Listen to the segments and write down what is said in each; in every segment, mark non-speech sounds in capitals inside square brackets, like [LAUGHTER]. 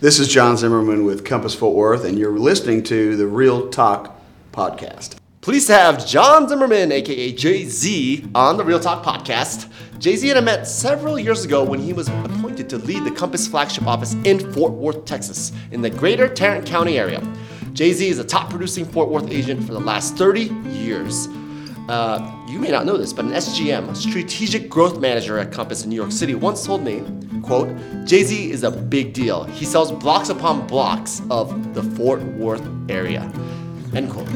This is John Zimmerman with Compass Fort Worth, and you're listening to the Real Talk podcast. Pleased to have John Zimmerman, aka Jay Z, on the Real Talk podcast. Jay Z and I met several years ago when he was appointed to lead the Compass flagship office in Fort Worth, Texas, in the greater Tarrant County area. Jay Z is a top producing Fort Worth agent for the last 30 years. Uh, you may not know this, but an SGM, a strategic growth manager at Compass in New York City, once told me, quote, Jay-Z is a big deal. He sells blocks upon blocks of the Fort Worth area, end quote.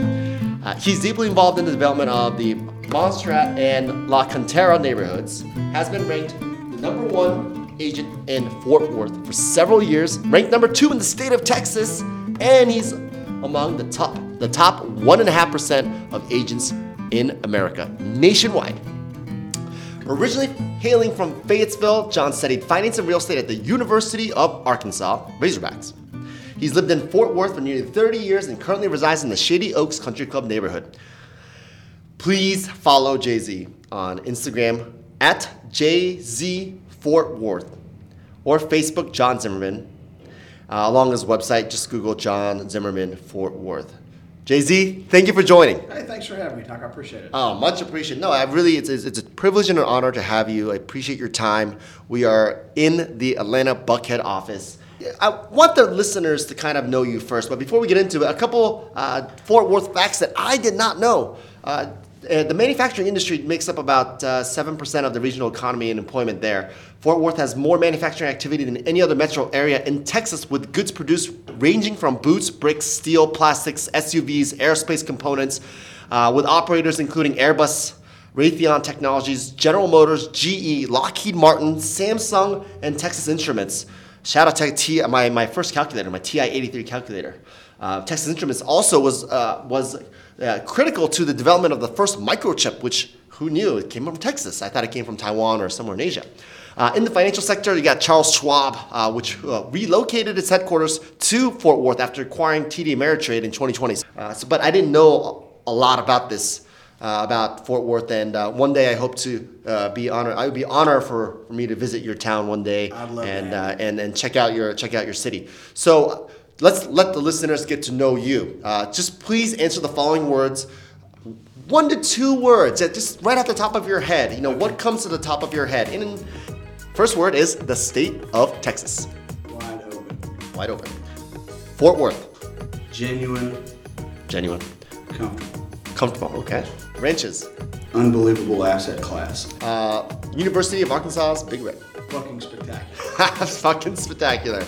Uh, he's deeply involved in the development of the Montserrat and La Cantera neighborhoods, has been ranked the number one agent in Fort Worth for several years, ranked number two in the state of Texas, and he's among the top the top one and a half percent of agents in America nationwide. Originally hailing from Fayetteville, John studied finance and real estate at the University of Arkansas Razorbacks. He's lived in Fort Worth for nearly 30 years and currently resides in the Shady Oaks Country Club neighborhood. Please follow Jay Z on Instagram at Jay Z Fort Worth or Facebook John Zimmerman. Uh, along his website, just Google John Zimmerman Fort Worth. Jay Z, thank you for joining. Hey, thanks for having me, Talk. I appreciate it. Oh, much appreciated. No, I really, it's, it's, it's a privilege and an honor to have you. I appreciate your time. We are in the Atlanta Buckhead office. I want the listeners to kind of know you first, but before we get into it, a couple uh, Fort Worth facts that I did not know. Uh, uh, the manufacturing industry makes up about uh, 7% of the regional economy and employment there. Fort Worth has more manufacturing activity than any other metro area in Texas, with goods produced ranging from boots, bricks, steel, plastics, SUVs, aerospace components, uh, with operators including Airbus, Raytheon Technologies, General Motors, GE, Lockheed Martin, Samsung, and Texas Instruments. Shout out to T, my, my first calculator, my TI-83 calculator. Uh, Texas Instruments also was, uh, was uh, critical to the development of the first microchip, which who knew it came from Texas? I thought it came from Taiwan or somewhere in Asia. Uh, in the financial sector, you got Charles Schwab, uh, which uh, relocated its headquarters to Fort Worth after acquiring TD Ameritrade in 2020. Uh, so, but I didn't know a lot about this, uh, about Fort Worth, and uh, one day I hope to be honored. I would be honored for, for me to visit your town one day and, and and check out your check out your city. So let's let the listeners get to know you. Uh, just please answer the following words. One to two words, just right off the top of your head. You know, what comes to the top of your head? And first word is the state of Texas. Wide open. Wide open. Fort Worth. Genuine. Genuine. Comfortable. Comfortable, okay. Ranches. Unbelievable asset class. Uh, University of Arkansas's Big Red. Fucking spectacular. [LAUGHS] Fucking spectacular.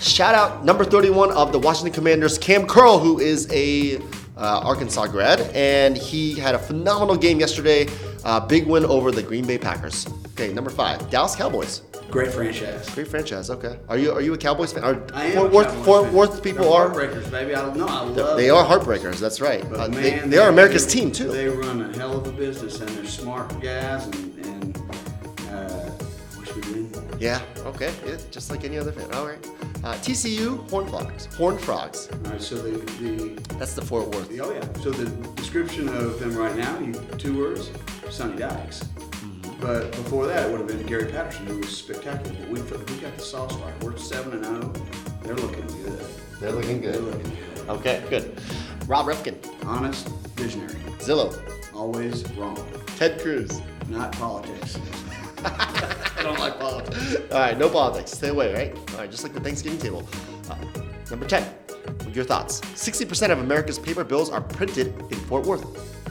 Shout out number 31 of the Washington Commanders, Kam Curl, who is a uh, Arkansas grad, and he had a phenomenal game yesterday. Uh, big win over the Green Bay Packers. Okay, number five, Dallas Cowboys. Great franchise. Great franchise. Okay, are you are you a Cowboys fan? Are I am Fort Worth Fort. Worth people They're are heartbreakers, baby. I don't know. I love. they are heartbreakers. That's right. But Uh, they, man, they are America's they- team too. They run a hell of a business, and they're smart guys, and, and uh, wish we win. Yeah. Okay. Yeah, just like any other fan. All right. Uh, TCU Horn Frogs. Horn Frogs. All right, so the, the That's the Fort Worth. oh yeah. So the description of them right now, you two words, Sonny Dykes. But before that, it would have been Gary Patterson, who was spectacular. But we we got the sauce right. We're seven and zero. They're looking good. They're looking good. They're looking good. Okay. Good. Rob Reffkin. Honest, visionary. Zillow. Always wrong. Ted Cruz. Not politics. [LAUGHS] I don't like politics. All right, no politics. Stay away, right? All right, just like the Thanksgiving table. Uh, number 10, your thoughts. 60% of America's paper bills are printed in Fort Worth.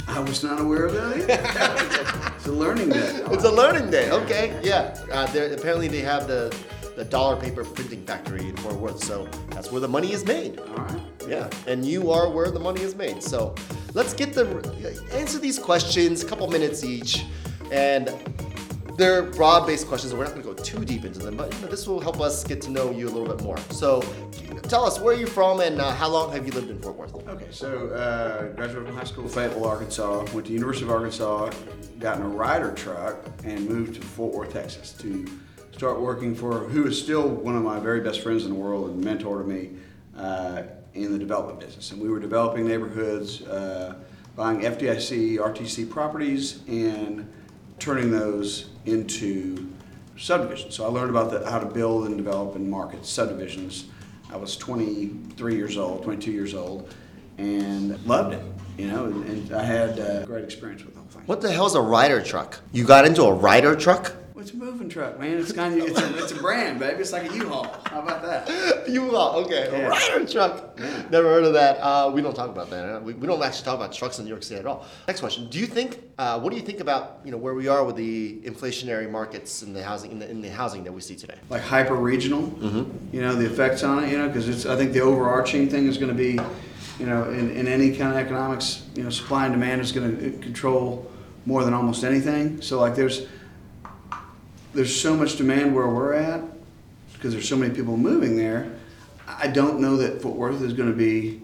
I was not aware of that. either. [LAUGHS] it's a learning day. It's a learning day, okay? Yeah. Uh, apparently, they have the, the dollar paper printing factory in Fort Worth, so that's where the money is made. All right. Yeah, and you are where the money is made. So let's get the answer these questions, a couple minutes each, and they're broad-based questions. and We're not going to go too deep into them, but you know, this will help us get to know you a little bit more. So tell us where are you from and uh, how long have you lived in Fort Worth? Okay, so uh, graduated from high school, Fayetteville, Arkansas. Went to University of Arkansas, got in a Ryder truck, and moved to Fort Worth, Texas, to start working for who is still one of my very best friends in the world and mentor to me uh, in the development business. And we were developing neighborhoods, uh, buying FDIC, RTC properties, and turning those into subdivisions. So I learned about the, how to build and develop and market subdivisions. I was 23 years old, 22 years old, and loved it. You know, and, and I had a great experience with the whole thing. What the hell's a Ryder truck? You got into a Ryder truck? It's a moving truck, man. It's kind of it's a, it's a brand, baby. It's like a U-Haul. How about that? U-Haul, okay. Yeah. Ryder truck. Never heard of that. Uh, we don't talk about that. We, we don't actually talk about trucks in New York City at all. Next question. Do you think, uh, what do you think about, you know, where we are with the inflationary markets in the housing, in the, in the housing that we see today? like hyper regional. Mm-hmm. You know the effects on it. You know because it's I think the overarching thing is going to be, you know, in, in any kind of economics, you know, supply and demand is going to control more than almost anything. So like there's there's so much demand where we're at because there's so many people moving there. I don't know that Fort Worth is going to be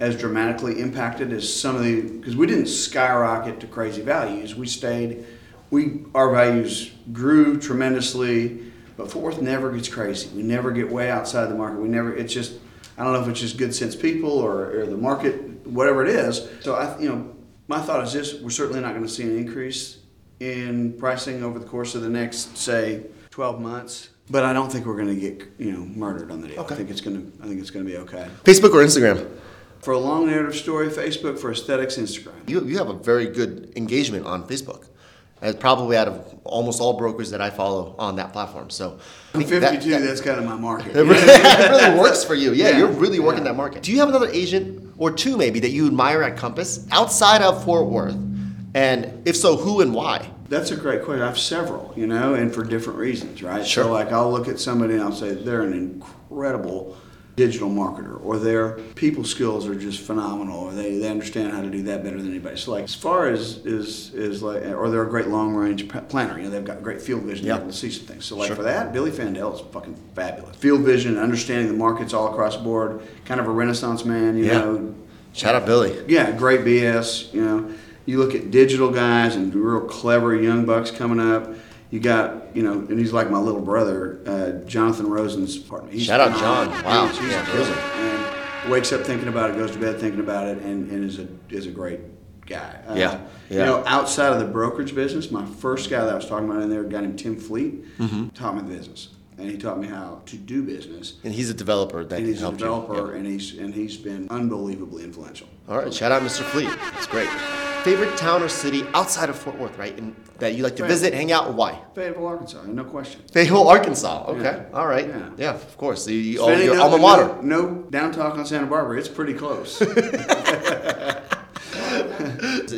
as dramatically impacted as some of the because we didn't skyrocket to crazy values. We stayed, we our values grew tremendously, but Fort Worth never gets crazy. We never get way outside the market. We never. It's just I don't know if it's just good sense people or, or the market, whatever it is. So I, you know, my thought is this: we're certainly not going to see an increase in pricing over the course of the next say 12 months. But I don't think we're going to get you know murdered on the deal. Okay. I think it's going to I think it's going to be okay. Facebook or Instagram? For a long narrative story, Facebook. For aesthetics, Instagram. You, you have a very good engagement on Facebook. And probably out of almost all brokers that I follow on that platform. So I'm that- 52. that- that's kind of my market. It really, [LAUGHS] it really works for you. Yeah, Yeah, you're really working yeah. that market. Do you have another agent or two maybe that you admire at Compass outside of Fort Worth? And if so, who and why? That's a great question. I have several, you know, and for different reasons, right? Sure. So, like, I'll look at somebody and I'll say they're an incredible digital marketer, or their people skills are just phenomenal, or they, they understand how to do that better than anybody. So, like, as far as is is like, or they're a great long range planner. You know, they've got great field vision. They're able to see some things. So, like Sure. for that, Billy Fandel is fucking fabulous. Field vision, understanding the markets all across the board, kind of a renaissance man. You Yeah. know, Shout out Billy. yeah, great BS. You know, you look at digital guys and real clever young bucks coming up. You got, you know, and he's like my little brother, uh, Jonathan Rosen's partner. He's Shout out. John. Wow. He's, he's Yeah, brilliant. And wakes up thinking about it, goes to bed thinking about it, and, and is a is a great guy. Uh, Yeah, yeah. You know, outside of the brokerage business, my first guy that I was talking about in there, a guy named Tim Fleet, Mm-hmm. taught me the business, and he taught me how to do business. And he's a developer that And he's a developer, you. and he's and he's been unbelievably influential. All right, shout out Mr. Fleet. That's great. Favorite town or city outside of Fort Worth, right? And that you like to Right. visit, hang out, why? Fayetteville, Arkansas, no question. Fayetteville, Arkansas. Okay. Yeah. All right. Yeah. Yeah. of course. You, you, Spending your no- alma mater. No, no down talk on Santa Barbara. It's pretty close. [LAUGHS]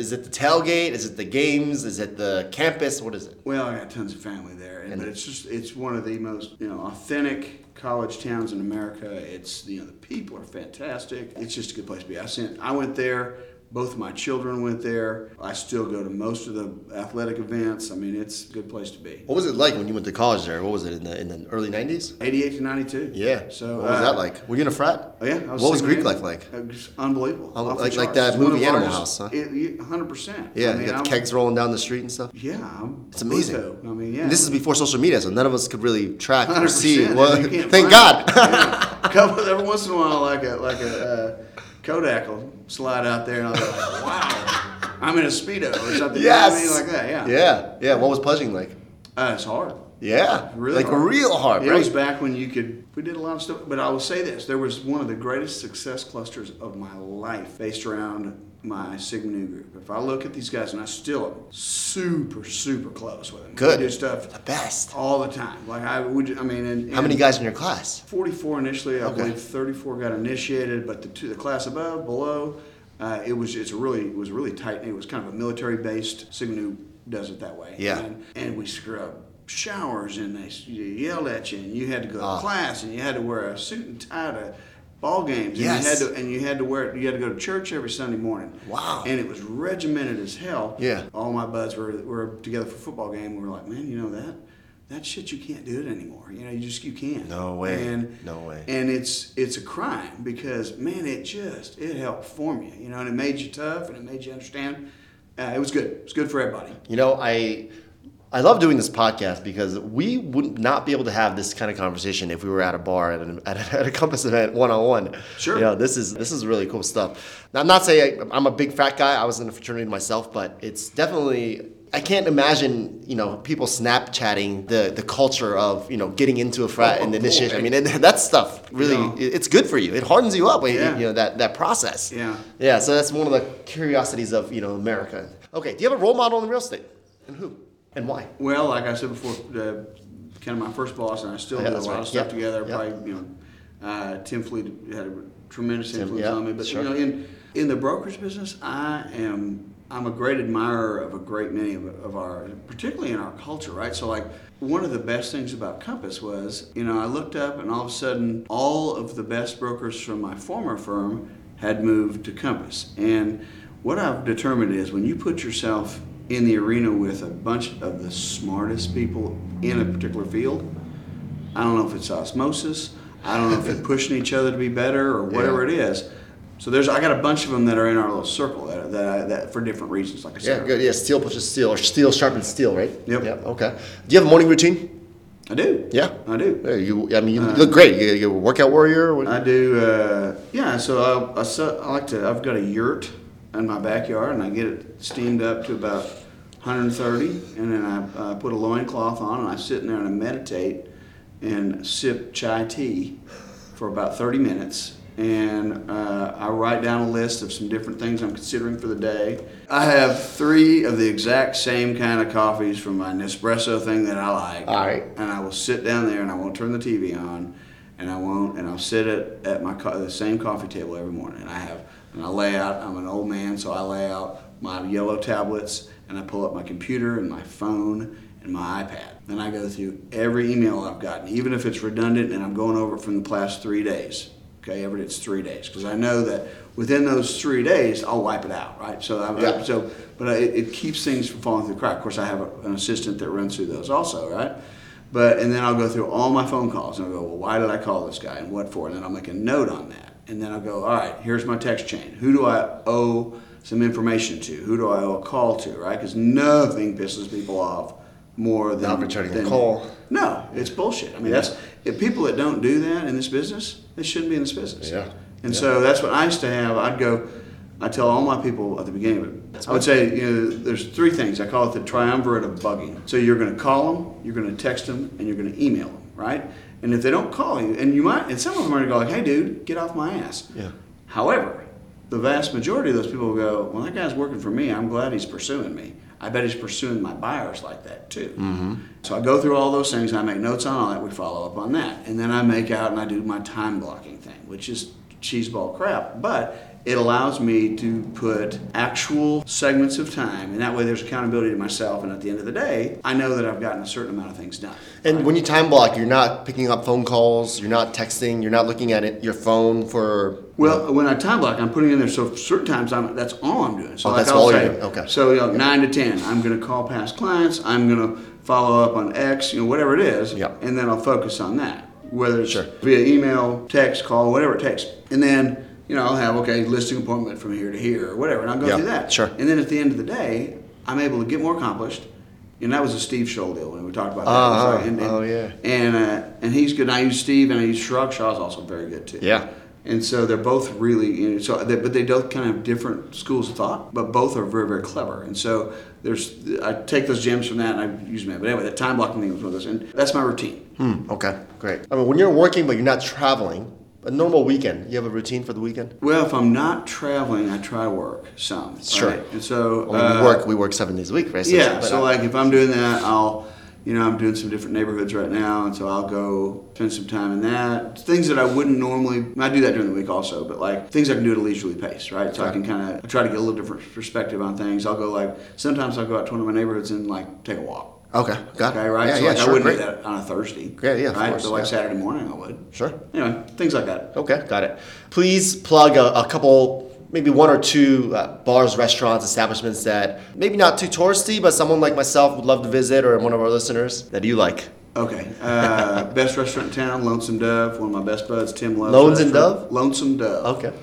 Is it the tailgate? Is it the games? Is it the campus? What is it? well, I got tons of family there, and, And- but it's just it's one of the most you know authentic college towns in America. It's you know the people are fantastic. It's just a good place to be. I sent I went there. Both of my children went there. I still go to most of the athletic events. I mean, it's a good place to be. What was it like when you went to college there? What was it in the in the early '90s? 88 to 92. Yeah. So what was uh, that like? Were you in a frat? Oh, yeah, I what was Greek life like? It was unbelievable. Um, like- like that movie Animal largest- House, huh? it- 100%. Yeah, I mean, you got I'm- the kegs rolling down the street and stuff. Yeah, I'm It's amazing. Pluto. I mean, yeah. And this is before social media, so none of us could really track or 100%. see. Well, [LAUGHS] thank God. Yeah. [LAUGHS] Couple every once in a while, like a like a uh, Kodak will slide out there, and I'll be like, [LAUGHS] "Wow, I'm in a speedo or something." yes. you know I mean? like that. Yeah, Yeah. Yeah. What was pudging like? Uh, it's hard. Yeah. Really like hard. real hard, It right? was back when you could. We did a lot of stuff, but I will say this: there was one of the greatest success clusters of my life based around my Sigma Nu group. If I look at these guys, and I still am super, super close with them. Good. We do stuff the best. all the time. Like I would. I mean, and, How many guys in your class? 44 initially. I Okay. believe 34 got initiated, but the two, the class above, below, uh, it was it's really it was really tight. It was kind of a military based. Sigma Nu does it that way. Yeah. And, and we scrub showers and they yelled at you and you had to go to Ah. class and you had to wear a suit and tie to ball games and Yes. you had to and you had to wear you had to go to church every Sunday morning. Wow. And it was regimented as hell. Yeah. All my buds were were together for a football game. We were like, man, you know that. That shit you can't do it anymore. You know, you just you can't. No way. And No way. and it's it's a crime because man, it just it helped form you, you know, and it made you tough and it made you understand. Uh, it was good. It was good for everybody. You know, I I love doing this podcast because we would not be able to have this kind of conversation if we were at a bar at, an, [LAUGHS] at, a, at a Compass event one on one. Sure. You know, this is this is really cool stuff. Now, I'm not saying I'm a big frat guy. I was in a fraternity myself, but it's definitely I can't imagine, you know, people Snapchatting the, the culture of, you know, getting into a frat Oh, and the initiation. I mean, [LAUGHS] that stuff really, Yeah. it- it's good for you. It hardens you up, you- Yeah. you know, that, that process. Yeah. Yeah, so that's one of the curiosities of, you know, America. Okay, do you have a role model in real estate? And who? And why? Well, like I said before, uh, kind of my first boss, and I still Yeah, do a that's lot right. of stuff Yep. together. Yep. Probably, you know, uh, Tim Fleet had a tremendous Tim, influence yeah, on me. But sure. you know, in in the brokerage business, I am I'm a great admirer of a great many of, of our, particularly in our culture, right? So like. One of the best things about Compass was, you know, I looked up and all of a sudden all of the best brokers from my former firm had moved to Compass. And what I've determined is when you put yourself in the arena with a bunch of the smartest people in a particular field, I don't know if it's osmosis, I don't know if they're [LAUGHS] pushing each other to be better or whatever it is. So there's I got a bunch of them that are in our little circle that, that, I, that for different reasons, like I Yeah, good. Yeah, steel pushes steel, or steel sharpens steel, right? Yep. Yep. Okay. Do you have a morning routine? I do. Yeah. I do. Yeah, you, I mean, you look great. You, you're a workout warrior. What- I do. Uh, yeah. So I, I, I like to. I've got a yurt in my backyard, and I get it steamed up to about 130, and then I, I put a loincloth on, and I sit in there and I meditate and sip chai tea for about 30 minutes. And uh, I write down a list of some different things I'm considering for the day. I have three of the exact same kind of coffees from my Nespresso thing that I like. All right. And I will sit down there and I won't turn the TV on, and I won't, and I'll sit at, at my co- the same coffee table every morning. And I have, and I lay out. I'm an old man, so I lay out my yellow tablets, and I pull up my computer and my phone and my iPad. Then I go through every email I've gotten, even if it's redundant, and I'm going over it from the past three days. Okay, every it's three days because I know that within those three days I'll wipe it out, right? So I, Yeah. so, but I, it, keeps things from falling through the crack. Of course, I have a, an assistant that runs through those also, right? But and then I'll go through all my phone calls and I'll go, well, why did I call this guy and what for? And then I'll make a note on that. And then I'll go, all right, here's my text chain. Who do I owe some information to? Who do I owe a call to? Right? Because nothing pisses people off more than Not returning a than- call. No, it's bullshit. I mean, that's if people that don't do that in this business, they shouldn't be in this business. Yeah. And Yeah. so that's what I used to have. I'd go, I tell all my people at the beginning of it, I would say, you know, there's three things. I call it the triumvirate of bugging. So you're going to call them, you're going to text them, and you're going to email them, right? And if they don't call you, and you might, and some of them are going to go like, hey, dude, get off my ass. Yeah. However, the vast majority of those people will go, well, that guy's working for me. I'm glad he's pursuing me. I bet he's pursuing my buyers like that too. Mm-hmm. So I go through all those things I make notes on all that. We follow up on that. And then I make out and I do my time blocking thing, which is cheeseball crap. But it allows me to put actual segments of time, and that way there's accountability to myself. And at the end of the day, I know that I've gotten a certain amount of things done. And when you time block, you're not picking up phone calls, you're not texting, you're not looking at it, your phone for. Well, when I time block, I'm putting in there. So certain times, I'm that's all I'm doing. So Oh, like that's I'll all you're say, doing. Okay. So you know, nine to ten, I'm going to call past clients. I'm going to follow up on X, you know, whatever it is, Yep. and then I'll focus on that. Whether it's Sure. via email, text, call, whatever it takes, and then you know I'll have okay listing appointment from here to here or whatever, and I'll go Yeah, through that. sure. And then at the end of the day, I'm able to get more accomplished. And that was a Steve Shull deal when we talked about that. Uh-huh. So- and, and, Oh, yeah. And uh, and he's good. And I use Steve and I use Shrug. Shaw's also very good too. Yeah. And so they're both really, you know, so they, but they both kind of have different schools of thought, but both are very, very clever. And so there's, I take those gems from that and I use them. But anyway, the time blocking thing was one of those, and that's my routine. Hmm, okay, great. I mean, when you're working but you're not traveling, a normal weekend, you have a routine for the weekend? Well, if I'm not traveling, I try to work some. Sure. right? And so When uh, we work, we work seven days a week, right? Yeah. but, So like if I'm doing that, I'll, you know, I'm doing some different neighborhoods right now, and so I'll go spend some time in that. Things that I wouldn't normally. I do that during the week also, but like things I can do at a leisurely pace, right? So I can kind of try to get a little different perspective on things. I'll go like sometimes I'll go out to one of my neighborhoods and like take a walk. Okay, got it. Okay, right? Yeah, so yeah, like, sure, I wouldn't great. do that on a Thursday. Yeah, yeah, of right? course, But like yeah. Saturday morning, I would. Sure. Anyway, things like that. Okay, got it. Please plug a, a couple, maybe one or two uh, bars, restaurants, establishments that maybe not too touristy, but someone like myself would love to visit, or one of our listeners that you like. Okay. Uh, [LAUGHS] best restaurant in town, Lonesome Dove. One of my best buds, Tim Love's. Lones and Dove? Lonesome Dove. Okay.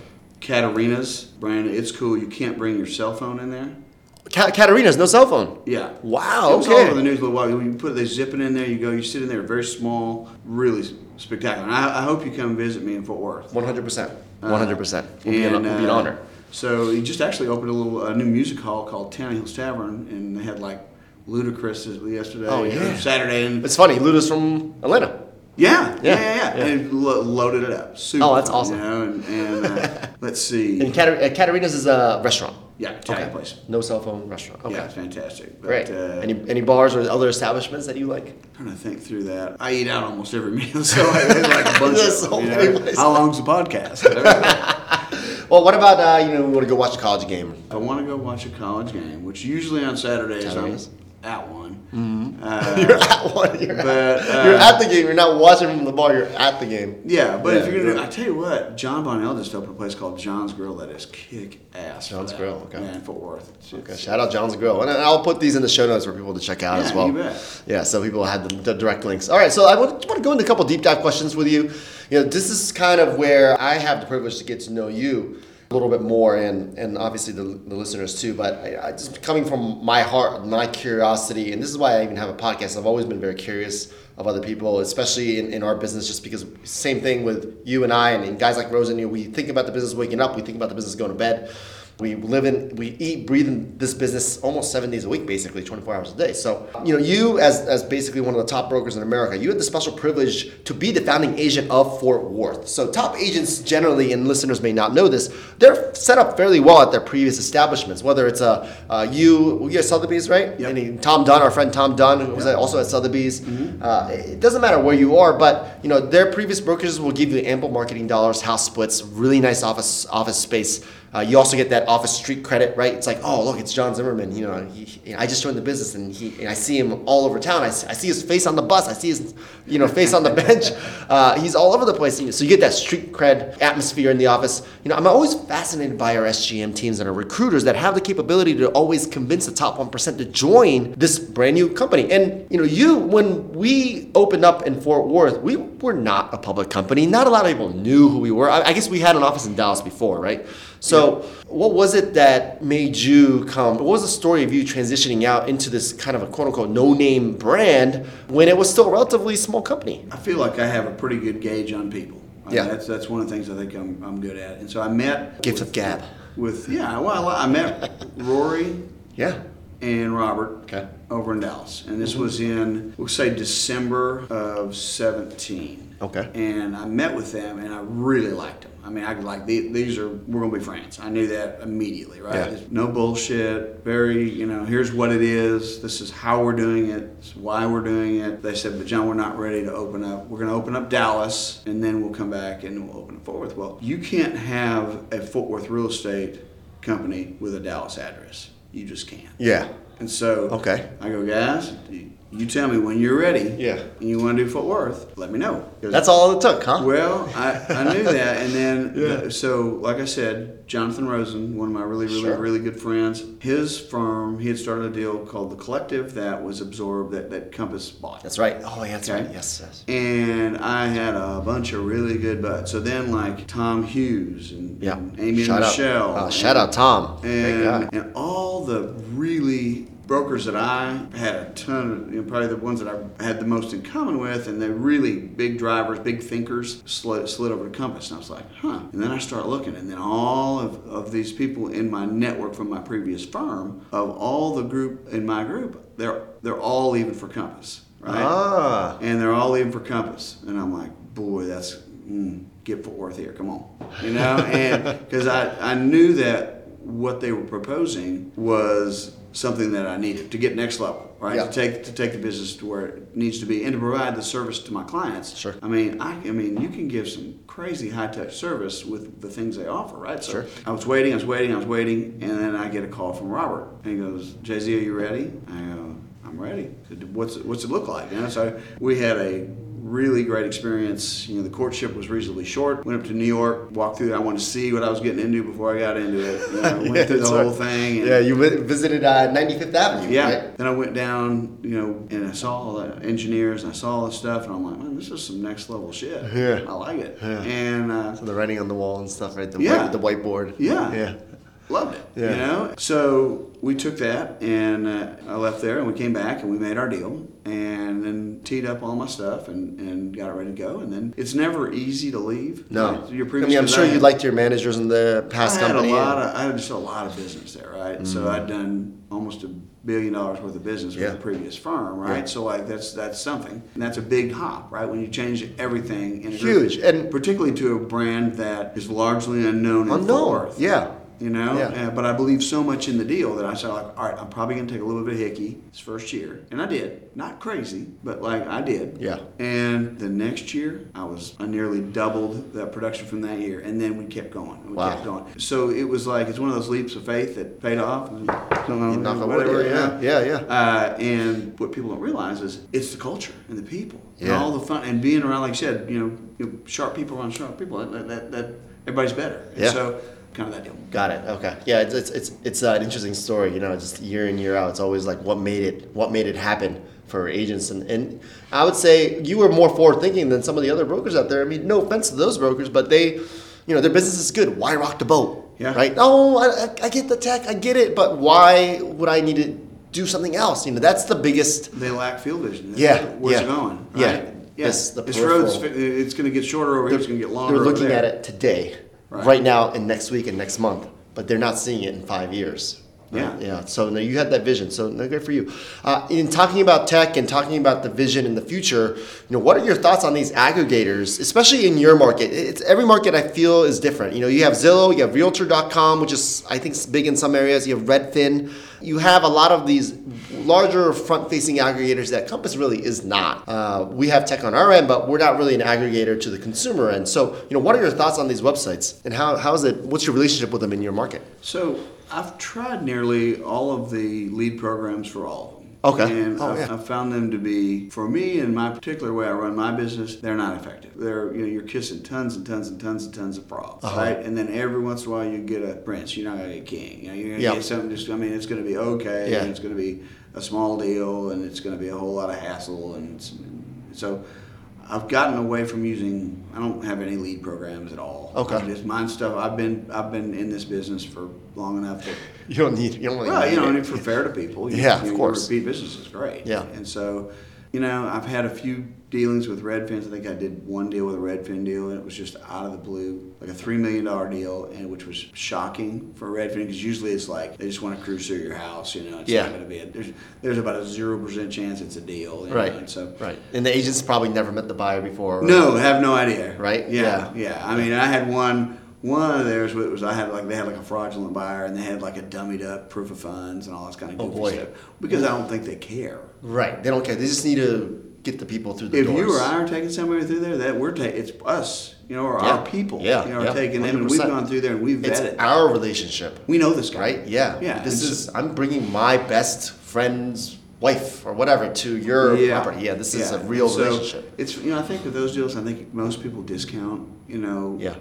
Caterina's, Brandon. It's cool. You can't bring your cell phone in there. Ka- Caterina's no cell phone. Yeah. Wow, It was all okay. over the news a little while. You put they zip it in there. You go. You sit in there. Very small. Really spectacular. And I, I hope you come visit me in Fort Worth. One hundred percent. One hundred percent. Would be an uh, honor. So he just actually opened a little a new music hall called Tannahill's Tavern, and they had like Ludacris yesterday. Oh, yeah. Saturday. And It's funny. Luda's from Atlanta. yeah, yeah, Yeah, yeah, yeah, and lo- loaded it up. Super Oh, that's fun, awesome. You know, and, and uh, [LAUGHS] let's see. And Katar- uh, Caterina's is a restaurant. Yeah, Italian place. No cell phone restaurant. Okay. Yeah, it's fantastic. But, Great. Uh, any any bars or other establishments that you like? trying to think through that. I eat out almost every [LAUGHS] meal, so I [LAUGHS] I like a bunch of so them. you many know. places. How long's the podcast? [LAUGHS] Well, what about uh, you know we want to go watch a college game? I want to go watch a college game, which usually on Saturdays Saturdays? I'm at one. Mm-hmm. Uh, [LAUGHS] You're at one. You're, But, at, uh, you're at the game. You're not watching from the bar. You're at the game. yeah, but if you're gonna, yeah. I tell you what, Jon Bonnell just opened a place called Jon's Grille that is kick ass. Jon's. Grille, okay. Yeah, in Fort Worth. It's- Okay, it's- shout out Jon's Grille, and I'll put these in the show notes for people to check out Yeah, as well. Yeah, so people have the, the direct links. All right, so I want to go into a couple deep dive questions with you. You know, this is kind of where I have the privilege to get to know you a little bit more, and and obviously the, the listeners too. But I, I just coming from my heart, my curiosity, and this is why I even have a podcast. I've always been very curious of other people, especially in, in our business, just because same thing with you and I and, guys like Rosen. You we think about the business waking up, we think about the business going to bed. We live in, we eat, breathe in this business almost seven days a week, basically 24 hours a day. So, you know, you as, as basically one of the top brokers in America, you had the special privilege to be the founding agent of Fort Worth. So, top agents generally, and listeners may not know this, they're set up fairly well at their previous establishments. Whether it's a uh, you, you at Sotheby's, right? Yep. And Tom Dunn, our friend Tom Dunn, who was also at Sotheby's. Uh, it doesn't matter where you are, but you know their previous brokers will give you ample marketing dollars, house splits, really nice office office space. Uh, you also get that office street credit, right? It's like, oh, look, it's John Zimmerman. You know, he, he- I just joined the business, and he, and I see him all over town. I see, I see his face on the bus. I see his, you know, face on the [LAUGHS] bench. Uh, he's all over the place. So you get that street cred atmosphere in the office. You know, I'm always fascinated by our SGM teams and our recruiters that have the capability to always convince the top one percent to join this brand new company. And you know, you when we opened up in Fort Worth, we were not a public company. Not a lot of people knew who we were. I, I guess we had an office in Dallas before, right? So, what was it that made you come? What was the story of you transitioning out into this kind of a quote unquote no name brand when it was still a relatively small company? I feel like I have a pretty good gauge on people. I mean, Yeah. that's that's one of the things I think I'm, I'm good at. And so I met Gift with, of gab. with yeah. Well, I met Rory [LAUGHS] Yeah. and Robert Okay. over in Dallas, and this was in we'll say December of seventeen. Okay. And I met with them, and I really liked them. I mean, I could like these are we're gonna be friends. I knew that immediately, right? Yeah. No bullshit. Very, you know, here's what it is. This is how we're doing it. This is why we're doing it. They said, but John, we're not ready to open up. We're gonna open up Dallas, and then we'll come back and we'll open up Fort Worth. Well, you can't have a Fort Worth real estate company with a Dallas address. You just can't. Yeah. And so Okay. I go, guys, you tell me when you're ready. Yeah. And you want to do Fort Worth, let me know. That's all it took, huh? Well, I, I knew [LAUGHS] that, and then Yeah. so like I said, Jonathan Rosen, one of my really really Sure. really good friends, his firm, he had started a deal called the Collective that was absorbed that that Compass bought. That's right. Oh, yeah, that's Okay. right. Yes, yes. And I had a bunch of really good buds. So then, like Tom Hughes and, Yeah. and Amy shout and out, Michelle. uh, shout out Tom. And, and all the really brokers that I had a ton of, you know, probably the ones that I had the most in common with, and they're really big drivers, big thinkers, slid, slid over to Compass. And I was like, huh. And then I start looking, and then all of, of these people in my network from my previous firm, of all the group in my group, they're they're all leaving for Compass, right? Ah. and they're all leaving for Compass, and I'm like, boy, that's mm, get Fort Worth here, come on, you know, and because I I knew that what they were proposing was something that I needed to get next level, right? Yeah. To take to take the business to where it needs to be, and to provide the service to my clients. Sure. I mean, I I mean, you can give some crazy high touch service with the things they offer, right? So Sure. I was waiting, I was waiting, I was waiting, and then I get a call from Robert, and he goes, "Jay Z, are you ready?" I go, "I'm ready." What's it, what's it look like? You know, so we had a really great experience. You know, the courtship was reasonably short. Went up to New York, walked through. I wanted to see what I was getting into before I got into it. You know, [LAUGHS] went Yeah, through the whole right. thing. and- Yeah, you visited uh, 90 Fifth Avenue, yeah. right? Then I went down, you know, and I saw all the engineers and I saw all the stuff, and I'm like, man, this is some next level shit. Yeah. I like it. Yeah. And uh, So the writing on the wall and stuff, right? The, Yeah. white, the whiteboard. Yeah. Yeah. Loved it. Yeah. You know, so we took that and uh, I left there and we came back and we made our deal and then teed up all my stuff and, and got it ready to go. And then it's never easy to leave. No. Your I previous mean, I'm sure you liked your managers in the past I had company. a lot of, I had just a lot of business there, right? So I'd done almost a billion dollars worth of business with Yeah. the previous firm, right? Yeah. So like that's that's something, and that's a big hop, right? When you change everything in a Huge, group, and- particularly to a brand that is largely unknown in Unknown, Fort Worth. yeah. You know, Yeah. Uh, but I believe so much in the deal that I said, like, all right, I'm probably going to take a little bit of hickey this first year, and I did. Not crazy, but like I did. Yeah. And the next year, I was I nearly doubled that production from that year, and then we kept going. And we Wow. kept going. So it was like it's one of those leaps of faith that paid off. And, You knock on whatever, yeah, yeah, yeah. Uh, and what people don't realize is it's the culture and the people and all the fun and being around, like you said, you know, you know sharp people around sharp people. That, that, that everybody's better. And Yeah. So kind of that deal. Got it. Okay. Yeah, it's it's it's, it's uh, an interesting story. You know, just year in year out, it's always like what made it what made it happen for agents, and and I would say you were more forward thinking than some of the other brokers out there. I mean, no offense to those brokers, but they, you know, their business is good. Why rock the boat? Yeah. Right. Oh, I, I- get the tech, I get it, but why would I need to do something else? You know, that's the biggest. They lack field vision. That's Yeah, where's yeah. it's going. Yeah. yes. Yeah. This- the this road's it's going to get shorter over here. It's going to get longer. They're looking at it today, Right. right. now, and next week and next month, but they're not seeing it in five years. Yeah. yeah. So no, you had that vision. So no, good for you. Uh, in talking about tech and talking about the vision in the future, you know, what are your thoughts on these aggregators, especially in your market? It's every market I feel is different. You know, you have Zillow, you have Realtor.com, which is I think is big in some areas. You have Redfin. You have a lot of these larger front-facing aggregators that Compass really is not. Uh, we have tech on our end, but we're not really an aggregator to the consumer end. So, you know, what are your thoughts on these websites, and how how is it? What's your relationship with them in your market? So I've tried nearly all of the lead programs for all. Okay. And Oh, I've, yeah. I've found them to be, for me and my particular way I run my business, they're not effective. They're, you know, you're kissing tons and tons and tons and tons of frogs, Uh-huh. right? And then every once in a while you get a prince. You're not gonna get king. You know, you're gonna Yeah. get something. Just, I mean, it's gonna be okay. Yeah. And it's gonna be a small deal, and it's gonna be a whole lot of hassle, and so. I've gotten away from using. I don't have any lead programs at all. Okay. Just mine stuff. I've been I've been in this business for long enough that [LAUGHS] You don't need. You don't really well, need you know, and for fair to people. You, Yeah, of you know, course. Repeat business is great. Yeah. And so, you know, I've had a few dealings with Redfins. I think I did one deal with a Redfin deal, and it was just out of the blue, like a three million dollar deal, and which was shocking for Redfin because usually it's like they just want to cruise through your house. You know, it's Yeah. not going to be a, there's there's about a zero percent chance it's a deal. you know, Right. And so. Right. And the agents probably never met the buyer before. No, have no idea. Right? Yeah, yeah. I mean, I had one. One of theirs was was I had like they had like a fraudulent buyer and they had like a dummied up proof of funds and all this kind of Oh, goofy boy. stuff because I don't think they care. Right. They don't care. They just need to get the people through the If doors. you or I are taking somebody through there, that we're taking it's us, you know, or Yeah. our people, Yeah, you know, are yeah, taking them and we've gone through there and we've it's vetted. our relationship. we know this guy, Right? Yeah. Yeah, This and is I'm bringing my best friend's wife or whatever to your property. Yeah. This is a real So, relationship. It's you know I think with those deals I think most people discount you know Yeah.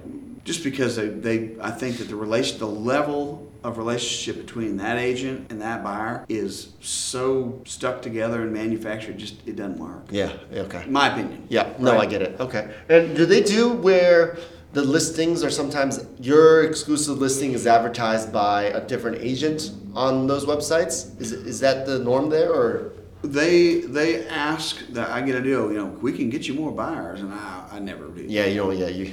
Just because they, they I think that the relation the level of relationship between that agent and that buyer is so stuck together and manufactured just it doesn't work. Yeah. Okay. My opinion. Yeah, no, Right? I get it. Okay. And do they do where the listings are sometimes your exclusive listing is advertised by a different agent on those websites? Is, is that the norm there or? They they ask that I get a deal. You know, we can get you more buyers, and I I never do. Yeah, you [LAUGHS] [LAUGHS] know, yeah, you.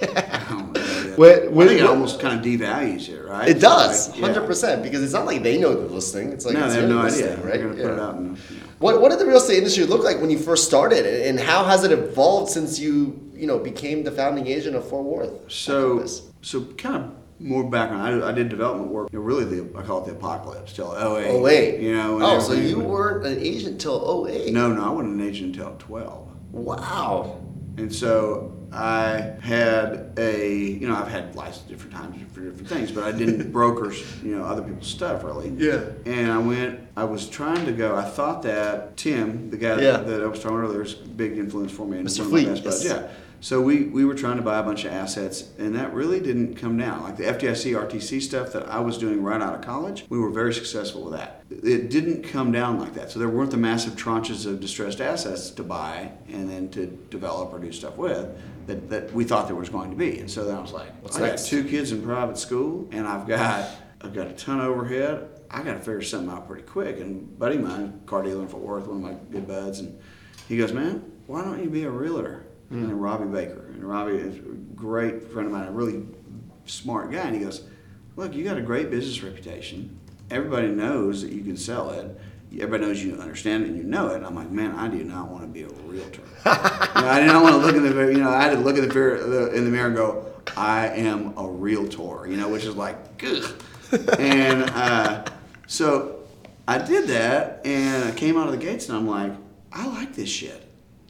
Don't know that. What- I think it almost kind of devalues it, right? it does, Like, yeah. hundred percent, because it's not like they know the listing. It's like No, it's they have no idea. right? They're gonna put it Yeah. out in, yeah. What What did the real estate industry look like when you first started, and how has it evolved since you you know became the founding agent of Fort Worth? So, so kind of more background. I, I did development work. You know, really, the I call it the apocalypse till 08. Oh wait, You know. Oh, so you weren't an agent till 08. No, no, I wasn't an agent until 12. Wow. And so I had a, you know, I've had license different times for different things, but I didn't [LAUGHS] broker, you know, other people's stuff really. Yeah. And I went, I was trying to go, I thought that Tim, the guy Yeah. that I was talking earlier, is a big influence for me. and Mr. of my Fleet, yes. Yeah. So we, we were trying to buy a bunch of assets, and that really didn't come down. Like the FDIC, RTC stuff that I was doing right out of college, we were very successful with that. It didn't come down like that. So there weren't the massive tranches of distressed assets to buy and then to develop or do stuff with that, that we thought there was going to be. And so then I was like, What's I got two kids in private school, and I've got I've got a ton of overhead. I got to figure something out pretty quick. And buddy of mine, car dealer in Fort Worth, one of my good buds, and he goes, man, why don't you be a realtor? Hmm. And Robbie Baker, and Robbie is a great friend of mine, a really smart guy. And he goes, look, you got a great business reputation. Everybody knows that you can sell it. Everybody knows you understand it and you know it. And I'm like, man, I do not want to be a realtor. [LAUGHS] you know, I did not want to look in the mirror. You know, I had to look in the mirror, the, in the mirror and go, I am a realtor. You know, which is like, ugh. and uh, so I did that, and I came out of the gates, and I'm like, I like this shit,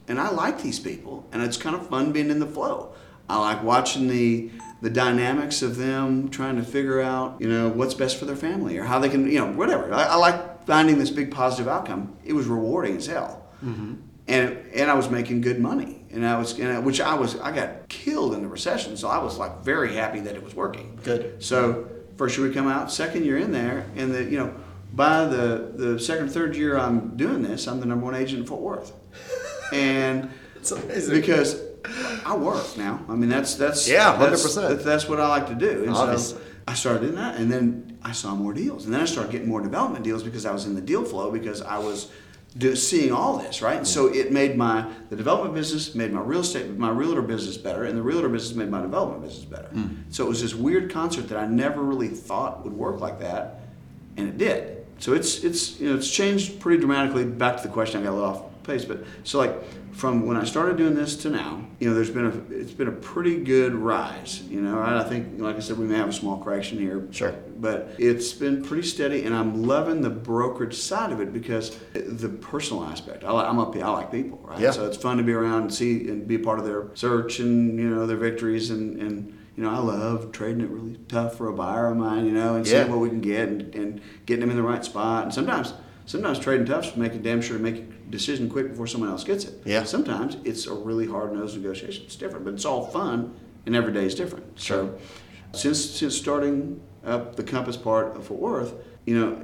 and I like these people, and it's kind of fun being in the flow. I like watching the the dynamics of them trying to figure out, you know, what's best for their family or how they can, you know, whatever. I, I like finding this big positive outcome. It was rewarding as hell, mm-hmm. and and I was making good money, and I was, and I, which I was, I got killed in the recession, so I was like very happy that it was working. Good. So first year we come out, second year in there, and the you know by the the second third year I'm doing this, I'm the number one agent in Fort Worth, and It's amazing. because I work now. I mean that's that's Yeah, 100%. That's, that's what I like to do, and Obviously. so I started doing that, and then I saw more deals, and then I started getting more development deals because I was in the deal flow because I was. Do, seeing all this right, and so it made my the development business made my real estate my realtor business better, and the realtor business made my development business better. Hmm. So it was this weird concert that I never really thought would work like that, and it did. So it's it's you know it's changed pretty dramatically. Back to the question, I got a little off pace, but so like from when I started doing this to now, you know, there's been a it's been a pretty good rise. You know, right? I think like I said, we may have a small correction here, Sure. but it's been pretty steady, and I'm loving the brokerage side of it because the personal aspect. I like, I'm up, I like people, right? Yeah. So it's fun to be around and see and be a part of their search and you know their victories and and. You know, I love trading it really tough for a buyer of mine, you know, and Yeah. seeing what we can get and, and getting them in the right spot. And sometimes, sometimes trading tough's making damn sure to make decision quick before someone else gets it. Yeah. Sometimes it's a really hard nosed negotiation. It's different, but it's all fun, and every day is different. Sure. So, since since starting up the Compass part of Fort Worth, you know,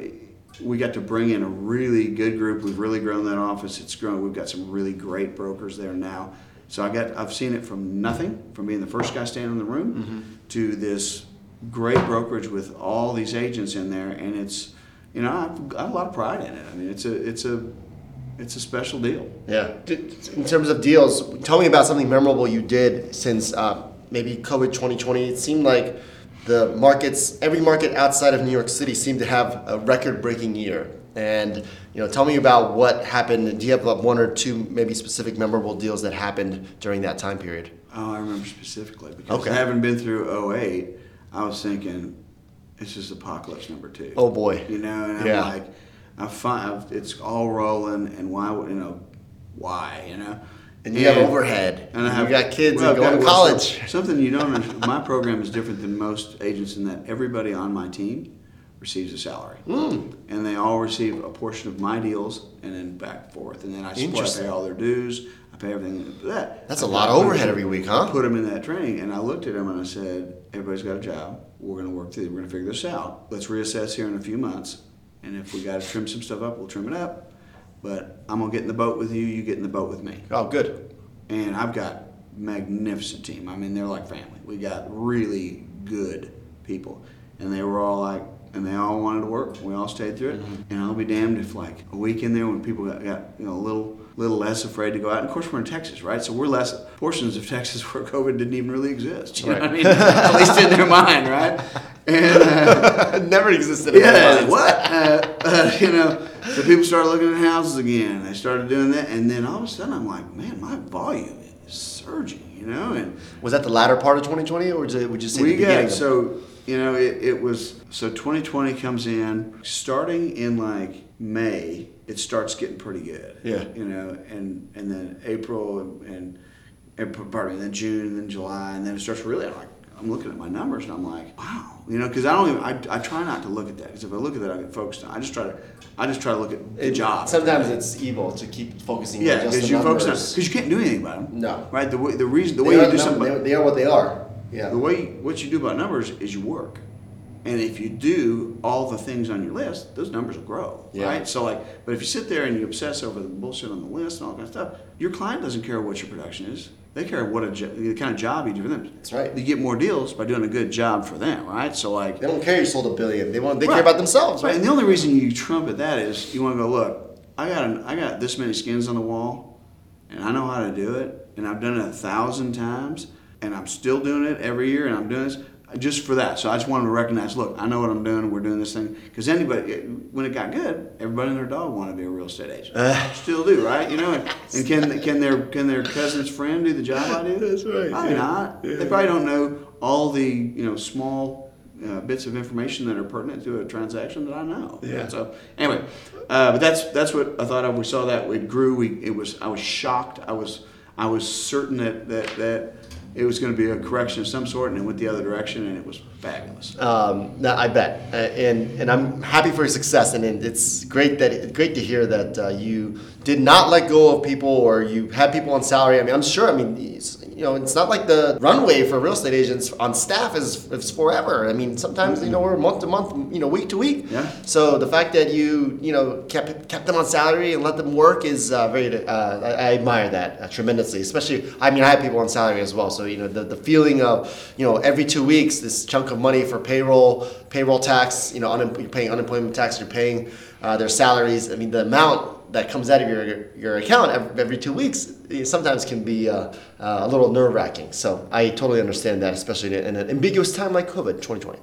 we got to bring in a really good group. We've really grown that office. It's grown. We've got some really great brokers there now. So I got I've seen it from nothing, from being the first guy standing in the room, mm-hmm. to this great brokerage with all these agents in there, and it's you know I've, got a lot of pride in it. I mean, it's a it's a it's a special deal. Yeah. In terms of deals, tell me about something memorable you did since uh, maybe COVID 2020. It seemed like the markets, every market outside of New York City seemed to have a record breaking year. And, you know, tell me about what happened. Do you have like one or two maybe specific memorable deals that happened during that time period? Oh, I remember specifically because Okay. having been through 08, I was thinking, this is apocalypse number two. Oh, boy. You know, and I'm Yeah. like, I find it's all rolling, and why would you know, why you know? And you have overhead. and I have you got kids well, and going to got- well, college. something you don't. understand, my program is different than most agents in that everybody on my team receives a salary, Hmm. and they all receive a portion of my deals, and then back and forth, and then I split, I pay all their dues, I pay everything that. That's a I lot of overhead every week, huh? Put them in that training, and I looked at them and I said, "Everybody's got a job. We're going to work through. We're going to figure this out. Let's reassess here in a few months, and if we got to trim some stuff up, we'll trim it up. But I'm gonna get in the boat with you. You get in the boat with me." Oh, good. and I've got magnificent team. I mean, they're like family. We got really good people, and they were all like, and they all wanted to work. We all stayed through it, mm-hmm. and I'll be damned if like a week in there when people got, got you know a little little less afraid to go out. And of course, we're in Texas, right? So we're less portions of Texas [LAUGHS] where COVID didn't even really exist. You know what I mean? [LAUGHS] At least in their mind, right? And uh, [LAUGHS] Never existed in yeah, what? Uh, uh, you know, so people started looking at houses again. They started doing that, and then all of a sudden, I'm like, man, my volume is surging. You know, and Was that the latter part of 2020, or was it, would you say we got so you know it, it was so 2020 comes in starting in like May. It starts getting pretty good. Yeah. You know, and and then April and, and pardon me, then June and then July and then it starts really like I'm looking at my numbers and I'm like, wow, you know, because I don't even I, I try not to look at that because if I look at that I get focused on. I just try to I just try to look at the It- job. Sometimes it's evil to keep focusing yeah, because you focus on because you can't do anything about them. No. Right. The way, the reason the They way you do something. they, they are what they are. Yeah. The way what you do about numbers is you work, and if you do all the things on your list, those numbers will grow, Yeah. right? So like, but if you sit there and you obsess over the bullshit on the list and all that kind of stuff, your client doesn't care what your production is. They care what a jo- the kind of job you do for them. That's right. You get more deals by doing a good job for them, right? So like, They don't care you sold a billion. They want. They Right. care about themselves, Right. right? And the only reason you trumpet that is you want to go look. I got an, I got this many skins on the wall, and I know how to do it, and I've done it a thousand times, and I'm still doing it every year, and I'm doing this just for that. So I just wanted to recognize. Look, I know what I'm doing. We're doing this thing because anybody, when it got good, everybody and their dog wanted to be a real estate agent. still do, right? You know, and, [LAUGHS] and can can their can their cousin's friend do the job I do? That's right, Probably yeah. not. They probably don't know all the you know small uh, bits of information that are pertinent to a transaction that I know. Yeah. So anyway, uh, but that's that's what I thought of. We saw that it grew. We it was I was shocked. I was I was certain that that that it was going to be a correction of some sort, and it went the other direction, and it was fabulous. Um, no, I bet, uh, and and I'm happy for your success, and, it's great that great to hear that uh, you did not let go of people or you had people on salary. I mean, I'm sure. I mean, you know, it's not like the runway for real estate agents on staff is, is forever. I mean, sometimes you know we're month to month, you know, week to week. Yeah. So the fact that you you know kept kept them on salary and let them work is uh, very. Uh, I, I admire that uh, tremendously. Especially, I mean, I have people on salary as well. So you know the, the feeling of you know every two weeks this chunk of money for payroll, payroll tax. You know, unem- you're paying unemployment tax. You're paying uh, their salaries. I mean, the amount that comes out of your your account every, two weeks sometimes can be uh, uh, a little nerve wracking. So I totally understand that, especially in an ambiguous time like COVID 2020.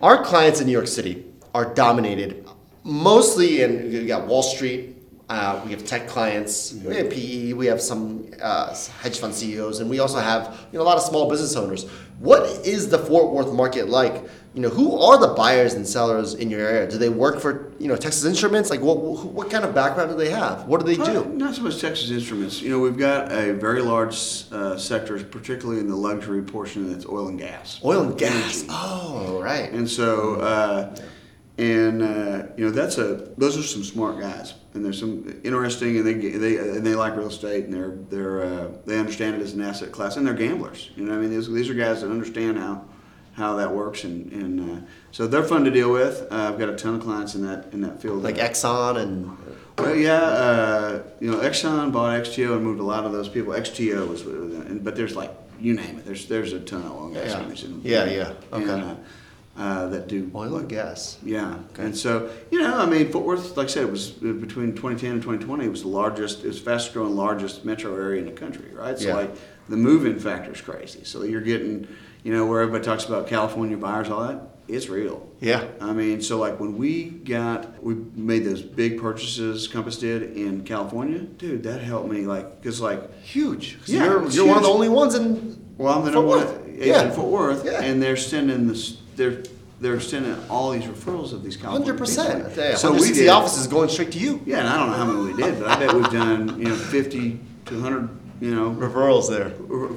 Our clients in New York City are dominated mostly in we got Wall Street. Uh, we have tech clients, we have PE, we have some uh, hedge fund CEOs, and we also have you know, a lot of small business owners. What is the Fort Worth market like? You know, who are the buyers and sellers in your area? Do they work for you know Texas Instruments? Like, what what kind of background do they have? What do they Uh, do? Not so much Texas Instruments. You know, we've got a very large uh, sector, particularly in the luxury portion that's oil and gas. Oil and gas. Energy. Oh, right. And so, uh, and uh, you know, that's a those are some smart guys, and there's some interesting, and they they and they like real estate, and they're they're uh, they understand it as an asset class, and they're gamblers. You know, what I mean, these, these are guys that understand how how that works, and and uh, so they're fun to deal with. Uh, I've got a ton of clients in that in that field. Like Exxon and Well, yeah, uh, you know, Exxon bought XTO and moved a lot of those people. XTO was, but there's like you name it. There's there's a ton of oil and gas Yeah. companies in, Yeah, yeah. and, Okay. uh, uh, that do oil and gas. yeah, and so you know, I mean, Fort Worth, like I said, it was uh, between 2010 and 2020. It was the largest, it was fastest growing, largest metro area in the country, right? So Yeah. like the move-in factor is crazy. So you're getting, you know, where everybody talks about California buyers, all that, it's real. Yeah. I mean, so like when we got, we made those big purchases, Compass did in California, dude, that helped me, like, cause like, Huge. 'Cause Yeah, you're, you're one of the only ones in. well, I'm the Fort number one Worth. agent Yeah. in Fort Worth, Yeah. and they're sending this, they're they're sending all these referrals of these California Hundred percent. So we 160 did. offices going straight to you. Yeah, and I don't know how many we did, but I bet we've done you know 50 to 100 you know Referrals there.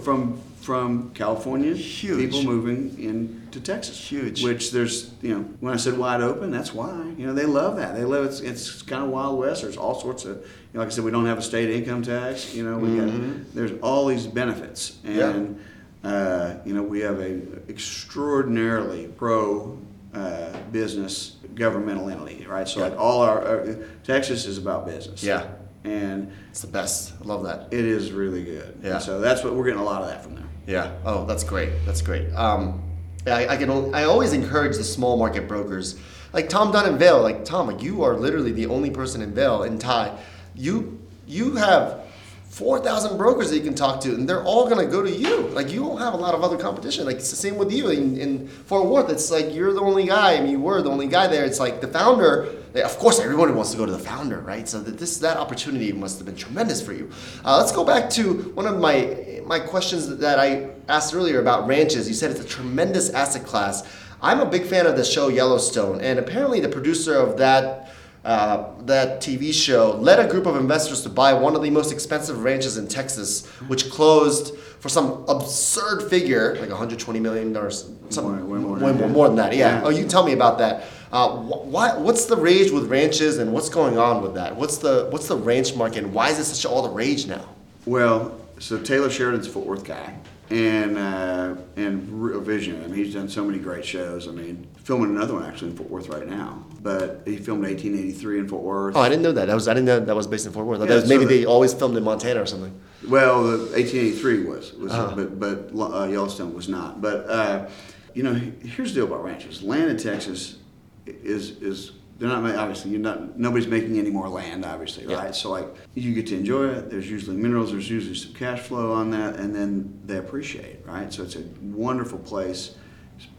from from California Huge. people moving into Texas. Huge. Which there's you know when I said wide open, that's why you know they love that. They love it's it's kind of wild west. There's all sorts of you know, like I said, we don't have a state income tax. You know we got there's all these benefits Yeah. and. Uh, you know, we have a extraordinarily pro uh, business governmental entity, right? So, like all our, uh, Texas is about business. Yeah. And It's the best. I love that. it is really good. Yeah. And so that's what we're getting a lot of that from there. Yeah. Oh, that's great. That's great. Um, I, I can. I always encourage the small market brokers, like Tom Dunn in Vail. Like Tom, like you are literally the only person in Vail in Thai. You you have four thousand brokers that you can talk to, and they're all gonna go to you. Like you don't have a lot of other competition. Like it's the same with you in, in Fort Worth. It's like you're the only guy. I mean, you were the only guy there. It's like the founder. Of course, everyone wants to go to the founder, right? So that this that opportunity must have been tremendous for you. Uh, let's go back to one of my my questions that I asked earlier about ranches. You said it's a tremendous asset class. I'm a big fan of the show Yellowstone, and apparently the producer of that uh, that TV show led a group of investors to buy one of the most expensive ranches in Texas, which closed for some absurd figure, like 120 million dollars, some Way- way more more, that. more than that. Yeah. Yeah. Oh, you tell me about that. Uh, wh- why, what's the rage with ranches, and what's going on with that? What's the what's the ranch market, and why is it such all the rage now? Well, so Taylor Sheridan's a Fort Worth guy, and uh, and Real Vision. I mean, he's done so many great shows. I mean, filming another one actually in Fort Worth right now. But he filmed 1883 in Fort Worth. Oh, I didn't know that. That was I didn't know that was based in Fort Worth. Yeah, was maybe so the- they always filmed in Montana or something. Well, the 1883 was, was Uh-huh. but but uh, Yellowstone was not. But uh, you know, here's the deal about ranches. Land in Texas is is they're not obviously you're not nobody's making any more land obviously Yeah. right. So like you get to enjoy it. There's usually minerals. There's usually some cash flow on that, and then they appreciate right. So it's a wonderful place.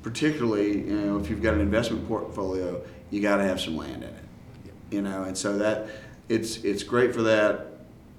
Particularly, you know, if you've got an investment portfolio, you got to have some land in it you know and so that it's it's great for that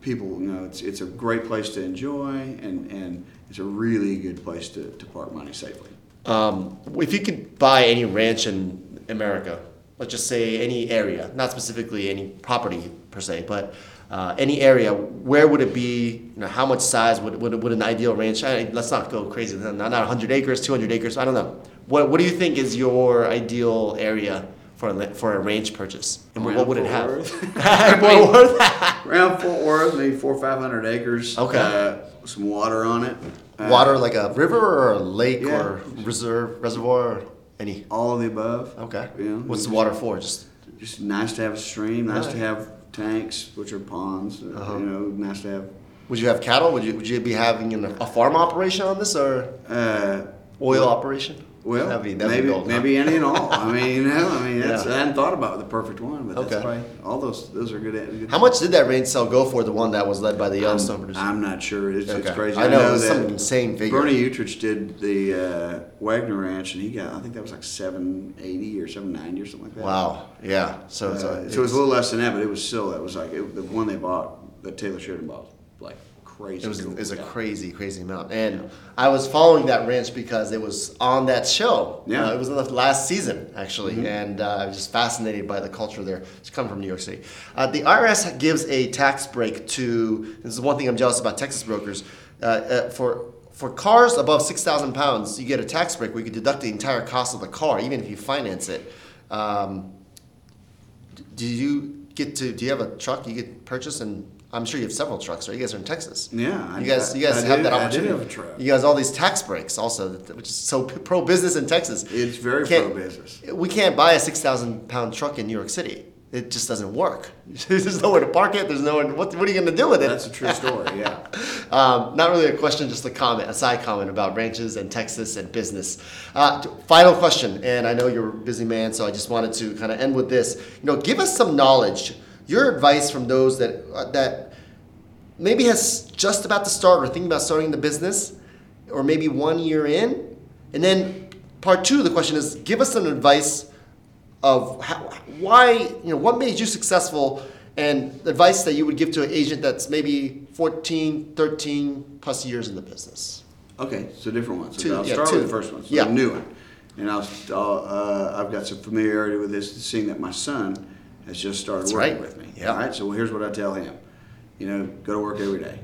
people you know it's it's a great place to enjoy and and it's a really good place to, to park money safely Um, if you could buy any ranch in America, let's just say any area, not specifically any property per se, but uh, any area, where would it be? You know, how much size would, would, would an ideal ranch? I, let's not go crazy. Not, not 100 acres, 200 acres. I don't know. What, what do you think is your ideal area for a, for a ranch purchase? And what, Around would it Fort have? [LAUGHS] Worth. Fort [LAUGHS] Worth? around Fort Worth maybe four or five hundred acres Okay. uh, some water on it Uh, Water like a river or a lake Yeah. or reserve reservoir or any? all of the above Okay. yeah What's the water for? Just just nice to have a stream nice to have tanks which are ponds uh, Uh-huh. you know nice to have Would you have cattle? Would you would you be having an, a farm operation on this or uh, oil operation? Well, That'd be- that'd maybe maybe any and all. I mean, [LAUGHS] you know, I mean, that's, Yeah. I hadn't thought about the perfect one, but that's Okay. probably all those those are good. good How much did that range sale go for? The one that was led by the Yellowstone I'm, producer. I'm not sure. It's, it's crazy. I know, it was that some insane figure. Bernie Uechtritz did the uh, Waggoner Ranch, and he got I think that was like seven eighty or seven ninety or something like that. wow. Yeah. So Uh, it's, so, it was a little less than that, but it was still that was like it, the one they bought that Taylor Sheridan bought like crazy. It was, cool. it was a Yeah. crazy, crazy amount. And I was following that ranch because it was on that show. Yeah. Mm-hmm. Uh, it was in the last season, actually. And uh, I was just fascinated by the culture there. It's come from New York City. Uh, the IRS gives a tax break to, this is one thing I'm jealous about Texas brokers. Uh, uh, for, for cars above 6,000 pounds, you get a tax break where you can deduct the entire cost of the car, even if you finance it. Um, do you get to, do you have a truck you get purchase? And I'm sure you have several trucks, right? You guys are in Texas. Yeah, You guys, you guys I have do- that I do opportunity. have a truck. You guys all these tax breaks also, which is so pro business in Texas. It's very pro-business. We can't buy a six thousand pound truck in New York City. It just doesn't work. [LAUGHS] There's nowhere to park it. There's nowhere. What, what are you going to do with it? That's a true story. Yeah. [LAUGHS] Um, not really a question, just a comment, a side comment about ranches and Texas and business. Uh, final question, and I know you're a busy man, so I just wanted to kind of end with this. You know, give us some knowledge, your advice from those that uh, that maybe has just about to start or thinking about starting the business, or maybe one year in, and then part two of the question is, give us some advice of how, why you know what made you successful and advice that you would give to an agent that's maybe 14 13 plus years in the business Okay, so different ones. So Two, I'll yeah, start two. with the first one. So Yeah. new one. And I'll, I'll, uh, I've got some familiarity with this, seeing that my son has just started That's working right. with me. Yeah. All right, so here's what I tell him. You know, go to work every day.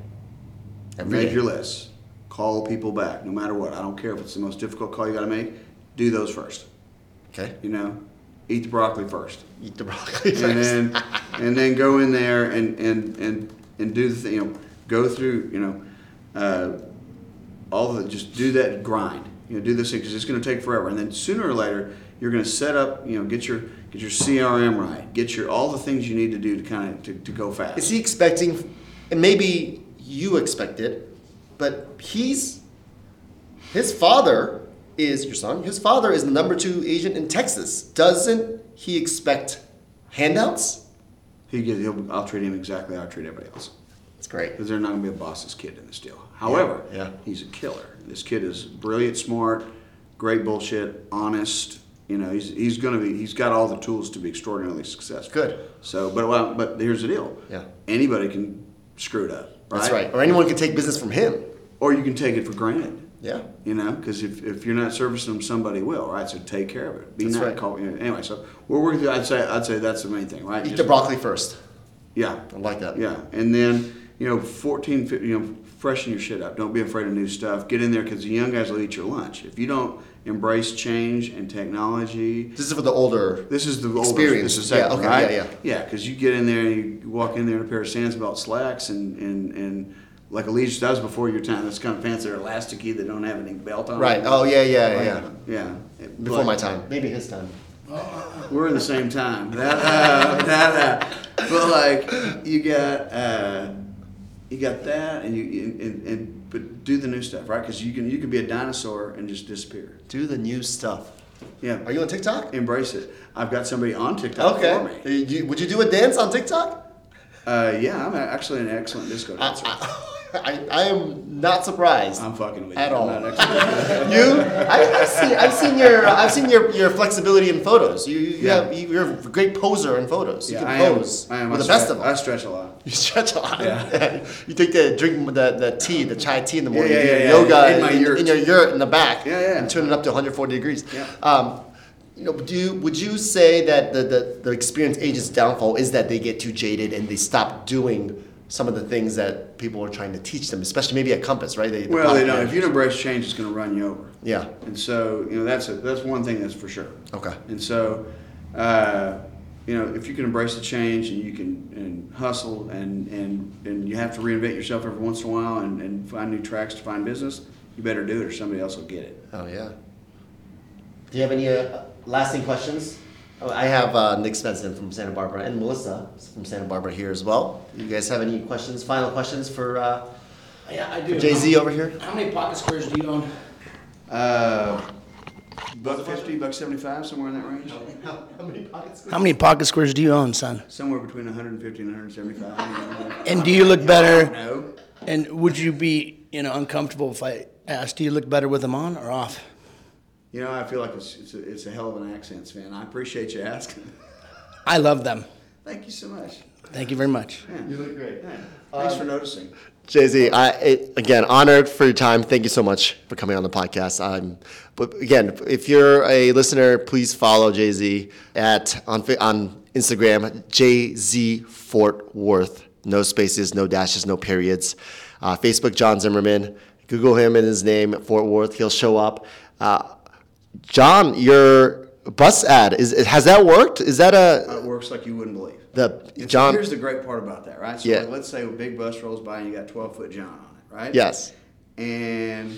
Every make day. your list. Call people back, no matter what. I don't care if it's the most difficult call you got to make. Do those first. okay You know, eat the broccoli first. eat the broccoli and first then [LAUGHS] and then go in there and and and and do the thing. You know, go through. You know, uh, all the just do that grind. You know, do this thing because it's going to take forever. And then sooner or later, you're going to set up. You know, get your get your CRM right. Get your all the things you need to do to kind of to, to go fast. is he expecting and maybe you expect it but he's his father is your son his father is the number two agent in texas doesn't he expect handouts he gets. He'll, I'll treat him exactly how I treat everybody else. it's great because they're not going to be a boss's kid in this deal. However, yeah. he's a killer. This kid is brilliant, smart, great bullshit, honest. You know, he's, he's going to be. He's got all the tools to be extraordinarily successful. Good. So, but well, but here's the deal. Yeah. Anybody can screw it up. Right? That's right. Or anyone can take business from him. Or you can take it for granted. Yeah. You know, because if, if you're not servicing them, somebody will, right? So take care of it. Be That's not right. call, you know, anyway. So we're working through. I'd say I'd say that's the main thing, right? Eat the broccoli first. Yeah. I like that. Yeah, and then you know, 14, 15, you know, freshen your shit up. Don't be afraid of new stuff. Get in there because the young guys will eat your lunch. If you don't embrace change and technology, This is for the older. this is the oldest, Experience. This is Yeah, okay, right? yeah, yeah. Yeah, because you get in there and you walk in there in a pair of Sansabelt slacks and and and like Allegiance does before your time. That's kind of fancy. They're elasticy. They don't have any belt on. Right. them. Oh yeah, yeah, Like, yeah. Yeah. Before But my time. Maybe his time. [LAUGHS] We're in the same time. That, uh, that, uh, but like you got, uh, you got that, and you and, and but do the new stuff, right? Because you can you can be a dinosaur and just disappear. Do the new stuff. Yeah. Are you on TikTok? Embrace it. I've got somebody on TikTok for me. You- would you do a dance on TikTok? Uh, yeah, I'm actually an excellent disco I, dancer. I, I am not surprised. I'm fucking with At you. all. I'm not [LAUGHS] excellent. you, I, I've seen, I've seen your, I've seen your, your flexibility in photos. You, you Yeah. have, you, you're a great poser in photos. You Yeah, can I am. pose I am. with the best of I them. stretch a lot. You stretch a lot. Yeah. [LAUGHS] you take the drink the, the tea, the chai tea in the morning. Yeah, you do yeah, yeah. yoga In my yurt. in your yurt in the back. Yeah, yeah. And turn it up to 140 degrees. Yeah. Um, you know, do you, would you say that the, the, the experienced agent's downfall is that they get too jaded and they stop doing some of the things that people are trying to teach them, especially maybe at Compass, right? They, the Well, they don't. If you don't embrace change, it's going to run you over. Yeah. And so, you know, that's a, that's one thing that's for sure. Okay. And so, uh, you know, if you can embrace the change and you can and hustle and, and, and you have to reinvent yourself every once in a while and, and find new tracks to find business, you better do it or somebody else will get it. Oh yeah. Do you have any uh, lasting questions? Oh, I have uh, Nick Svensson from Santa Barbara and Melissa from Santa Barbara here as well. You guys have any questions? Final questions for uh, Yeah, I do. Jay Z over here? How many pocket squares do you own? Uh, buck fifty, buck seventy-five, somewhere in that range. How many pockets? How many pocket squares do you own, son? Somewhere between 150 and 175. And do you look better? No. And would you be, you know, uncomfortable if I asked, do you look better with them on or off? You know, I feel like it's, it's, a, it's a hell of an accent, fan. I appreciate you asking. [LAUGHS] I love them. Thank you so much. Thank you very much. Yeah. You look great. Yeah. Thanks for noticing. Jay Z, I it, again honored for your time. Thank you so much for coming on the podcast. Um, but again, if you're a listener, please follow Jay Z at on on Instagram, Jay Z Fort Worth. No spaces, no dashes, no periods. Uh, Facebook, John Zimmerman. Google him and his name, Fort Worth. He'll show up. Uh, John, your bus ad is has that worked? Is that a It works like you wouldn't believe. the And so John? here's the great part about that, right? So Yeah. like, let's say a big bus rolls by and you got 12 foot John on it, right? Yes. And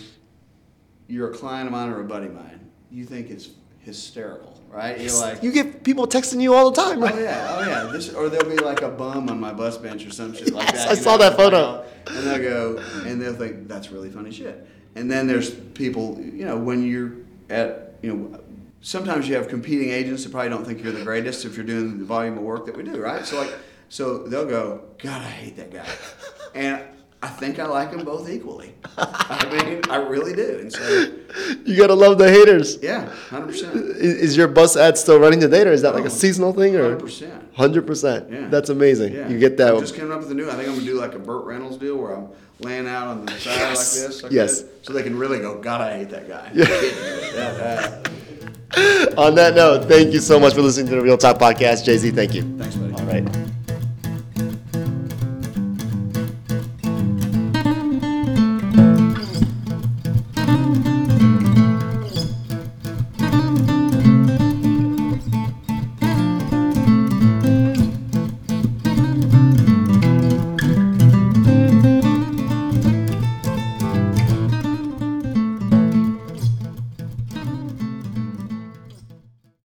you're a client of mine or a buddy of mine. You think it's hysterical, right? You're like, You get people texting you all the time, right? Oh yeah, oh yeah. This or there'll be like a bum on my bus bench or some shit like Yes, that. I saw know, that photo. And they'll go, and they'll think that's really funny shit. And then there's people, you know, when you're at, you know, sometimes you have competing agents that probably don't think you're the greatest if you're doing the volume of work that we do, right? So like, so they'll go, God, I hate that guy, and I think I like them both equally. I mean, I really do. And so, You gotta love the haters. yeah, hundred percent. Is, your bus ad still running today, or is that like a Oh, seasonal thing, or? 100%. Hundred percent. Yeah. That's amazing. Yeah. You get that. I'm just coming up with a new. I think I'm gonna do like a Burt Reynolds deal where I'm laying out on the side Yes. like this. Like Yes. this, so they can really go, God, I hate that guy. Yeah. [LAUGHS] On that note, thank you so much for listening to the Real Talk Podcast. Jay Z, thank you. Thanks, buddy. All right.